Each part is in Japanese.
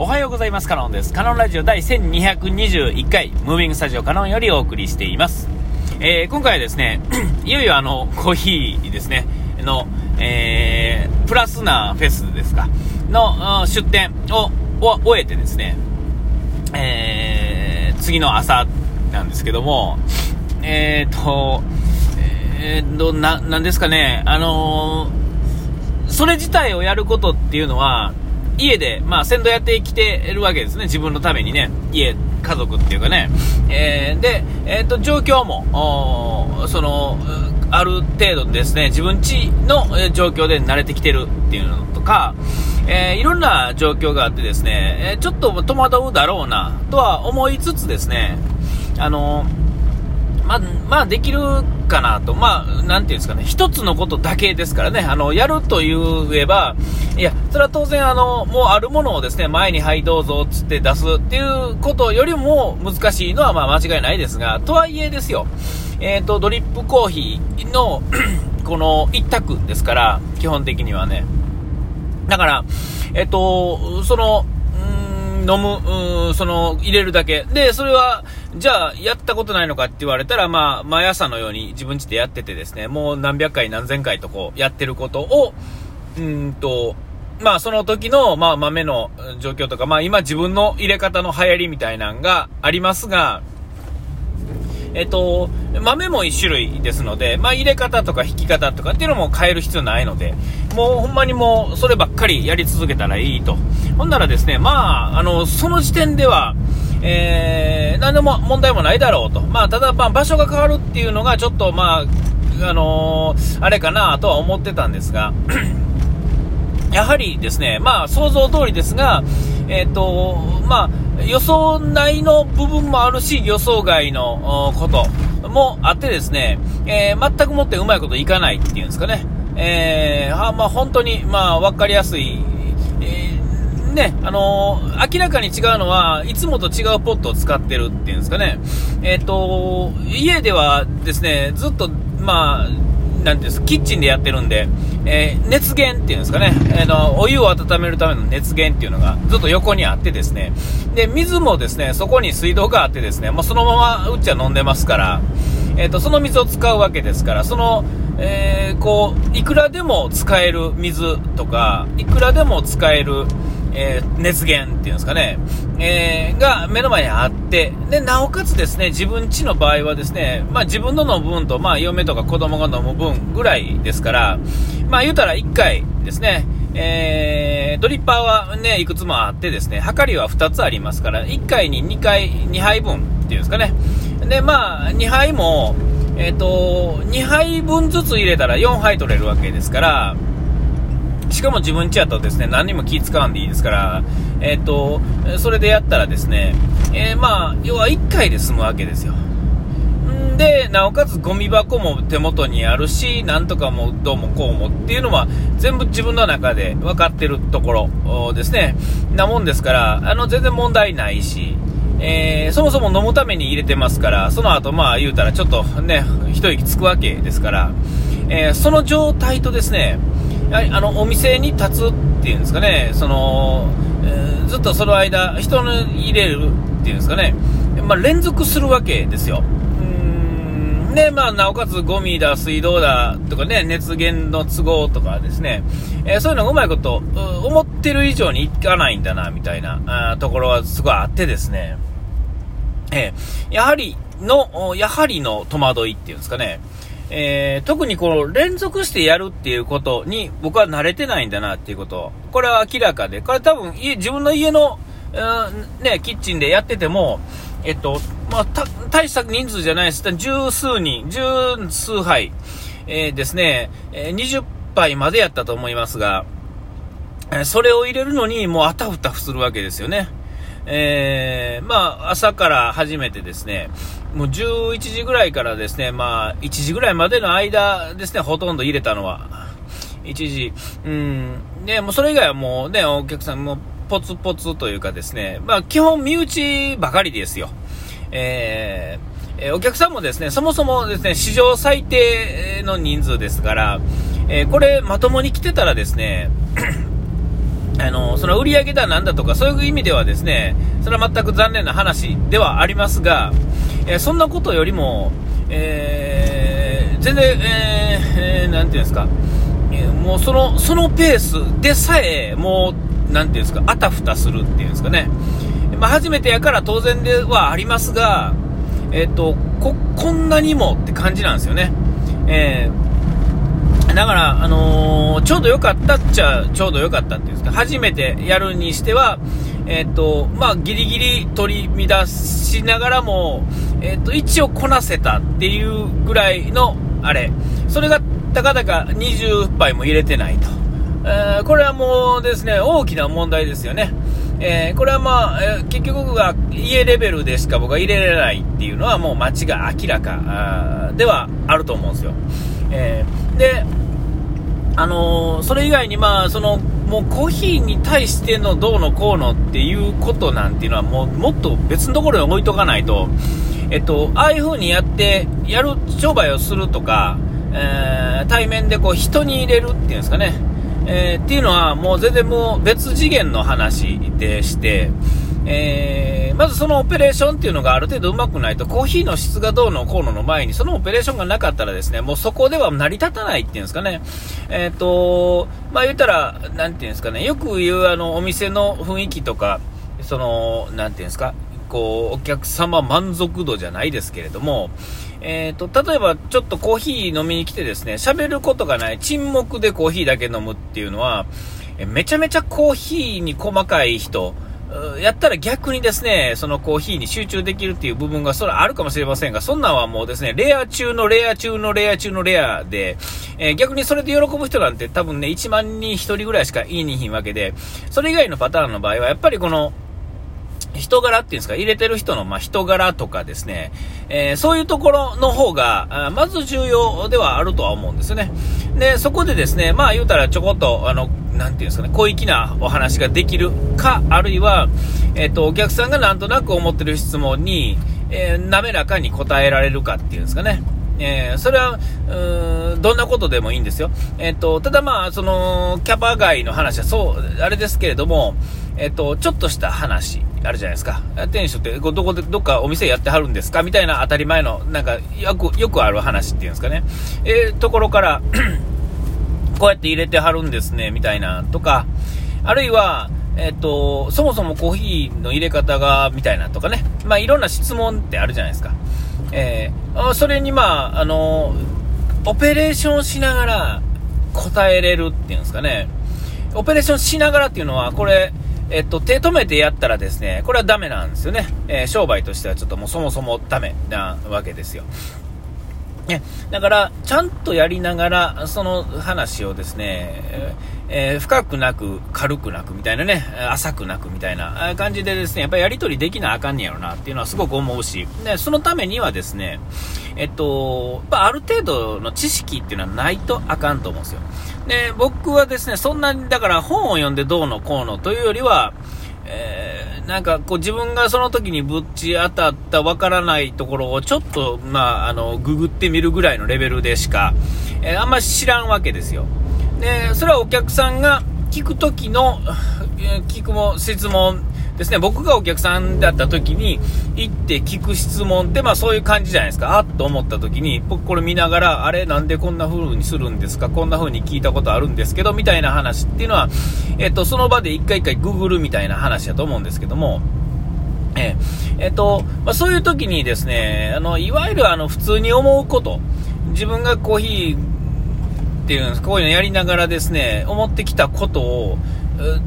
おはようございます。カノンです。カノンラジオ第1221回、ムービングスタジオカノンよりお送りしています。えー、今回はですね、いよいよあの、コーヒーですね、の、えー、プラスナフェスですか、の出店を終えてですね、えー、次の朝なんですけども、えーと、えーと、な、なんですかね、あのー、それ自体をやることっていうのは、家で、まあ、先導やってきてるわけですね。自分のためにね。家、家族っていうかね。えー、で、えっ、ー、と、状況も、その、ある程度ですね、自分ちの状況で慣れてきてるっていうのとか、えー、いろんな状況があってですね、えちょっと戸惑うだろうな、とは思いつつですね、あのまあ、まあ、できるかなと。まあ、なんていうんですかね、一つのことだけですからね、あの、やると言えば、いや、それは当然、あの、もうあるものをですね、前に、はい、どうぞ、つって出すっていうことよりも難しいのは、まあ、間違いないですが、とはいえですよ、えっ、ー、と、ドリップコーヒーの この一択ですから、基本的にはね。だから、えっ、ー、と、その、飲む、その、入れるだけ。で、それは、じゃあ、やったことないのかって言われたら、まあ、毎朝のように自分ちでやっててですね、もう何百回何千回とこう、やってることを、うんと、まあ、その時の、まあ、豆の状況とか、まあ、今自分の入れ方の流行りみたいなんがありますが、えっと、豆も1種類ですので、まあ、入れ方とか引き方とかっていうのも変える必要ないので、もうほんまにもうそればっかりやり続けたらいいと。ほんならですね、まあ、あの、その時点では、えー、何でも問題もないだろうと。まあ、ただ、まあ、場所が変わるっていうのがちょっと、まあ、あのー、あれかなとは思ってたんですが、やはりですね、まあ、想像通りですが、えっ、ー、と、まあ、予想内の部分もあるし、予想外のこともあってですね、えー、全くもってうまいこといかないっていうんですかね。えー、あまあ、本当に、まあ、わかりやすい、えー、ね、あのー、明らかに違うのは、いつもと違うポットを使ってるっていうんですかね。えっ、と、家ではですね、ずっと、まあ、なんですキッチンでやってるんで、えー、熱源っていうんですかね、えー、の、お湯を温めるための熱源っていうのがずっと横にあってですね、で、水もですね、そこに水道があってですね、もうそのままうちは飲んでますから、え、ー、と、その水を使うわけですから、その、えー、こう、いくらでも使える水とか、いくらでも使える、え、熱源っていうんですかね、え、が目の前にあっ、で、なおかつですね、自分家の場合はですね、まあ自分の飲む分と、まあ嫁とか子供が飲む分ぐらいですから、まあ言うたら1回ですね、えー、ドリッパーはね、いくつもあってですね、はかりは2つありますから、1回に2回、2杯分っていうんですかね。で、まあ、2杯も、えっ、ー、と、2杯分ずつ入れたら4杯取れるわけですから、しかも自分ちやとですね、何にも気使わんでいいですから、えっ、ー、と、それでやったらですね、えー、まあ、要は1回で済むわけですよ。んで、なおかつゴミ箱も手元にあるし、なんとかもどうもこうもっていうのは、全部自分の中で分かってるところですね。なもんですから、あの、全然問題ないし、えー、そもそも飲むために入れてますから、その後、まあ言うたらちょっとね、一息つくわけですから、えー、その状態とですね、やはりあのお店に立つっていうんですかね、そのえー、ずっとその間、人の入れるっていうんですかね、まあ、連続するわけですよ。うん。で、まあ、なおかつゴミだ、水道だとかね、熱源の都合とかですね、えー、そういうのがうまいこと、思ってる以上にいかないんだな、みたいなところはすごいあってですね、えー、やはりの、やはりの戸惑いっていうんですかね、えー、特にこの連続してやるっていうことに僕は慣れてないんだなっていうこと。これは明らかで、これ多分家、自分の家の、うん、ね、キッチンでやってても、えっと、まあ、大した人数じゃないです。十数人、十数杯、えー、ですね、えー、20杯までやったと思いますが、えそれを入れるのにもうあたふたするわけですよね。えー、まあ、朝から始めてですね、もう11時ぐらいからですね、まあ、1時ぐらいまでの間ですね、ほとんど入れたのは。1時。うん。ね、もうそれ以外はもうね、お客さんもポツポツというかですね、まあ、基本身内ばかりですよ。えー、えお客さんもですね、そもそもですね、史上最低の人数ですから、えー、これまともに来てたらですね、あの、その売り上げだなんだとか、そういう意味ではですね、それは全く残念な話ではありますが、えー、そんなことよりも、えー、全然、えー、なんていうんですか、えー、もうその、そのペースでさえ、もう、なんていうんですか、あたふたするっていうんですかね。まあ、初めてやから当然ではありますが、えっ、と、こ、こんなにもって感じなんですよね。えーだから、あのー、ちょうど良かったっちゃ、ちょうど良かったっていうんですか、初めてやるにしては、えっ、ー、と、まあ、ギリギリ取り乱しながらも、えっ、ー、と、一応こなせたっていうぐらいの、あれ、それが、たかだか20杯も入れてないと。えこれはもうですね、大きな問題ですよね。えこれはまあ、え結局僕が家レベルでしか僕は入れられないっていうのはもう間違い明らかではあると思うんですよ。えで、あのー、それ以外に、まあ、その、もうコーヒーに対してのどうのこうのっていうことなんていうのは、もう、もっと別のところに置いとかないと、えっと、ああいう風にやって、やる商売をするとか、えー、対面でこう人に入れるっていうんですかね、えー、っていうのはもう全然もう別次元の話でして、えー、まずそのオペレーションっていうのがある程度うまくないと、コーヒーの質がどうのこうのの前に、そのオペレーションがなかったらですね、もうそこでは成り立たないっていうんですかね。えっ、ー、と、まあ言ったら、なんていうんですかね、よく言うあの、お店の雰囲気とか、その、なんていうんですか、こう、お客様満足度じゃないですけれども、えっ、ー、と、例えばちょっとコーヒー飲みに来てですね、喋ることがない、沈黙でコーヒーだけ飲むっていうのは、めちゃめちゃコーヒーに細かい人、やったら逆にですね、そのコーヒーに集中できるっていう部分がそれあるかもしれませんが、そんなんはもうですね、レア中のレア中のレア中のレアで、えー、逆にそれで喜ぶ人なんて多分ね、1万人1人ぐらいしかいいにひんわけで、それ以外のパターンの場合は、やっぱりこの、人柄っていうんですか、入れてる人の、ま人柄とかですね、えー、そういうところの方が、まず重要ではあるとは思うんですよね。で、そこでですね、まあ言うたらちょこっと、あの、なていうんですかね、小粋なお話ができるか、あるいは、えっ、ー、と、お客さんがなんとなく思ってる質問に、えー、滑らかに答えられるかっていうんですかね。えー、それは、どんなことでもいいんですよ。えっ、と、ただまあ、その、キャパ街の話はそう、あれですけれども、えっ、と、ちょっとした話、あるじゃないですか。店主って、どこで、どっかお店やってはるんですか？みたいな当たり前の、なんか、よく、よくある話っていうんですかね。えー、ところから こうやって入れてはるんですね、みたいな、とか、あるいは、えっ、と、そもそもコーヒーの入れ方が、みたいなとかね。まあ、いろんな質問ってあるじゃないですか。えー、それにまあ、あの、オペレーションしながら答えれるっていうんですかね。オペレーションしながらっていうのは、これ、えっと、手止めてやったらですね、これはダメなんですよね。えー、商売としてはちょっともうそもそもダメなわけですよ。ね、だから、ちゃんとやりながら、その話をですね、えー、え深くなく、軽くなくみたいなね、浅くなくみたいな感じでですね、やっぱりやり取りできなあかんねやろなっていうのはすごく思うし、で、そのためにはですね、えっと、まある程度の知識っていうのはないとあかんと思うんですよ。で、僕はですね、そんなに、だから本を読んでどうのこうのというよりは、えー、なんかこう自分がその時にぶち当たったわからないところをちょっと、まあ、あの、ググってみるぐらいのレベルでしか、えー、あんま知らんわけですよ。で、それはお客さんが聞く時のえ、聞くも質問ですね、僕がお客さんだった時に行って聞く質問って、まあそういう感じじゃないですか。あっと思った時に、僕これ見ながら、あれなんでこんな風にするんですか？こんな風に聞いたことあるんですけど、みたいな話っていうのは、えっと、その場で一回一回ググるみたいな話だと思うんですけども、ええっと、まあ、そういう時にですね、あの、いわゆるあの、普通に思うこと、自分がコーヒーっていうんですこういうのやりながらですね、思ってきたことを、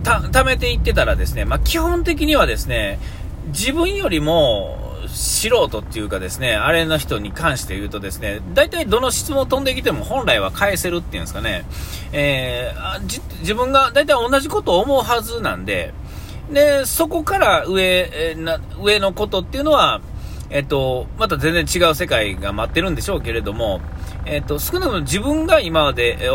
た、貯めていってたらですね、まあ、基本的にはですね、自分よりも素人っていうかですね、あれの人に関して言うとですね、大体どの質問飛んできても本来は返せるっていうんですかね、えー、自分が大体同じことを思うはずなんで、で、そこから上、えな上のことっていうのは、えっと、また全然違う世界が待ってるんでしょうけれども、えっと、少なくとも自分が今まで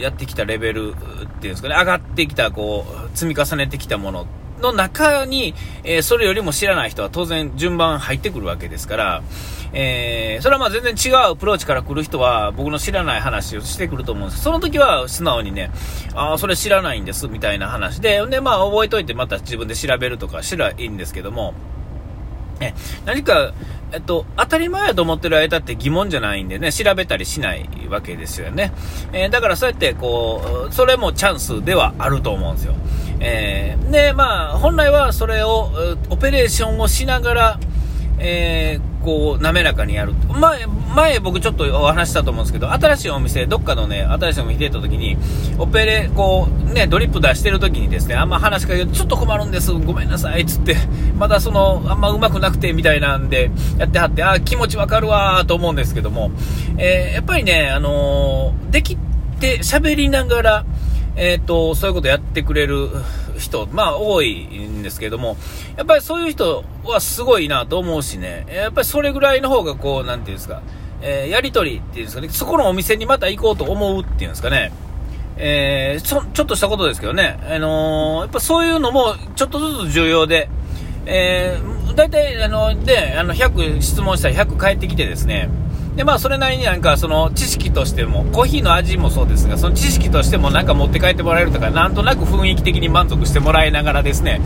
やってきたレベルっていうんですかね、上がってきた、こう、積み重ねてきたものの中に、えー、それよりも知らない人は当然順番入ってくるわけですから、えー、それはまあ全然違うアプローチから来る人は僕の知らない話をしてくると思うんです。その時は素直にね、ああ、それ知らないんですみたいな話で、で、まあ覚えといてまた自分で調べるとか知らいいんですけども、ね、何か、えっと、当たり前やと思ってる間って疑問じゃないんでね、調べたりしないわけですよね。えー、だからそうやって、こう、それもチャンスではあると思うんですよ。えー、で、まあ、本来はそれを、オペレーションをしながら、えー、こう、滑らかにやる。前、前僕ちょっとお話したと思うんですけど、新しいお店、どっかのね、新しいお店出た時に、オペレ、こう、ね、ドリップ出してる時にですね、あんま話しかけると、ちょっと困るんです、ごめんなさい、つって、まだその、あんま上手くなくて、みたいなんで、やってはって、あ、気持ちわかるわと思うんですけども、えー、やっぱりね、あのー、できて、喋りながら、えっ、ー、と、そういうことやってくれる人、まあ多いんですけども、やっぱりそういう人はすごいなと思うしね、やっぱりそれぐらいの方がこう、なんていうんですか、えー、やりとりっていうんですかね、そこのお店にまた行こうと思うっていうんですかね、えー、ちょちょっとしたことですけどね、あのー、やっぱそういうのもちょっとずつ重要で、えー、大体、あの、で、あの、100質問したら100返ってきてですね、で、まあ、それなりになんか、その、知識としても、コーヒーの味もそうですが、その知識としてもなんか持って帰ってもらえるとか、なんとなく雰囲気的に満足してもらいながらですね、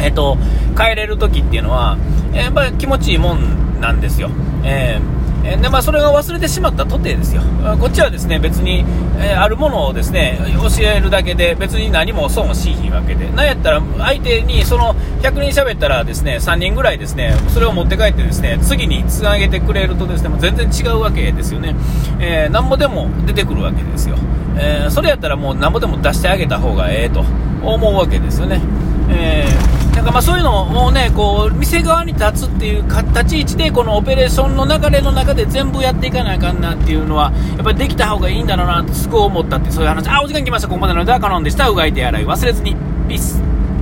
えっと、帰れる時っていうのは、やっぱり気持ちいいもんなんですよ。えーえでまあ、それが忘れてしまったとてですよ、こっちはですね別に、えー、あるものをですね教えるだけで別に何も損をしひんわけで、なんやったら相手にその100人喋ったらですね3人ぐらいですねそれを持って帰ってですね次につなげてくれるとですねもう全然違うわけですよね、えー、なんぼでも出てくるわけですよ、えー、それやったらもうなんぼでも出してあげた方がええと思うわけですよね。えーなんかまあそういうのをね、こう、店側に立つっていう立ち位置で、このオペレーションの流れの中で全部やっていかなあかんなっていうのは、やっぱりできた方がいいんだろうなってすごい思ったって、そういう話。あ、お時間来ました。ここまでの歌はカノンでした。うがい手洗い忘れずに。ピース。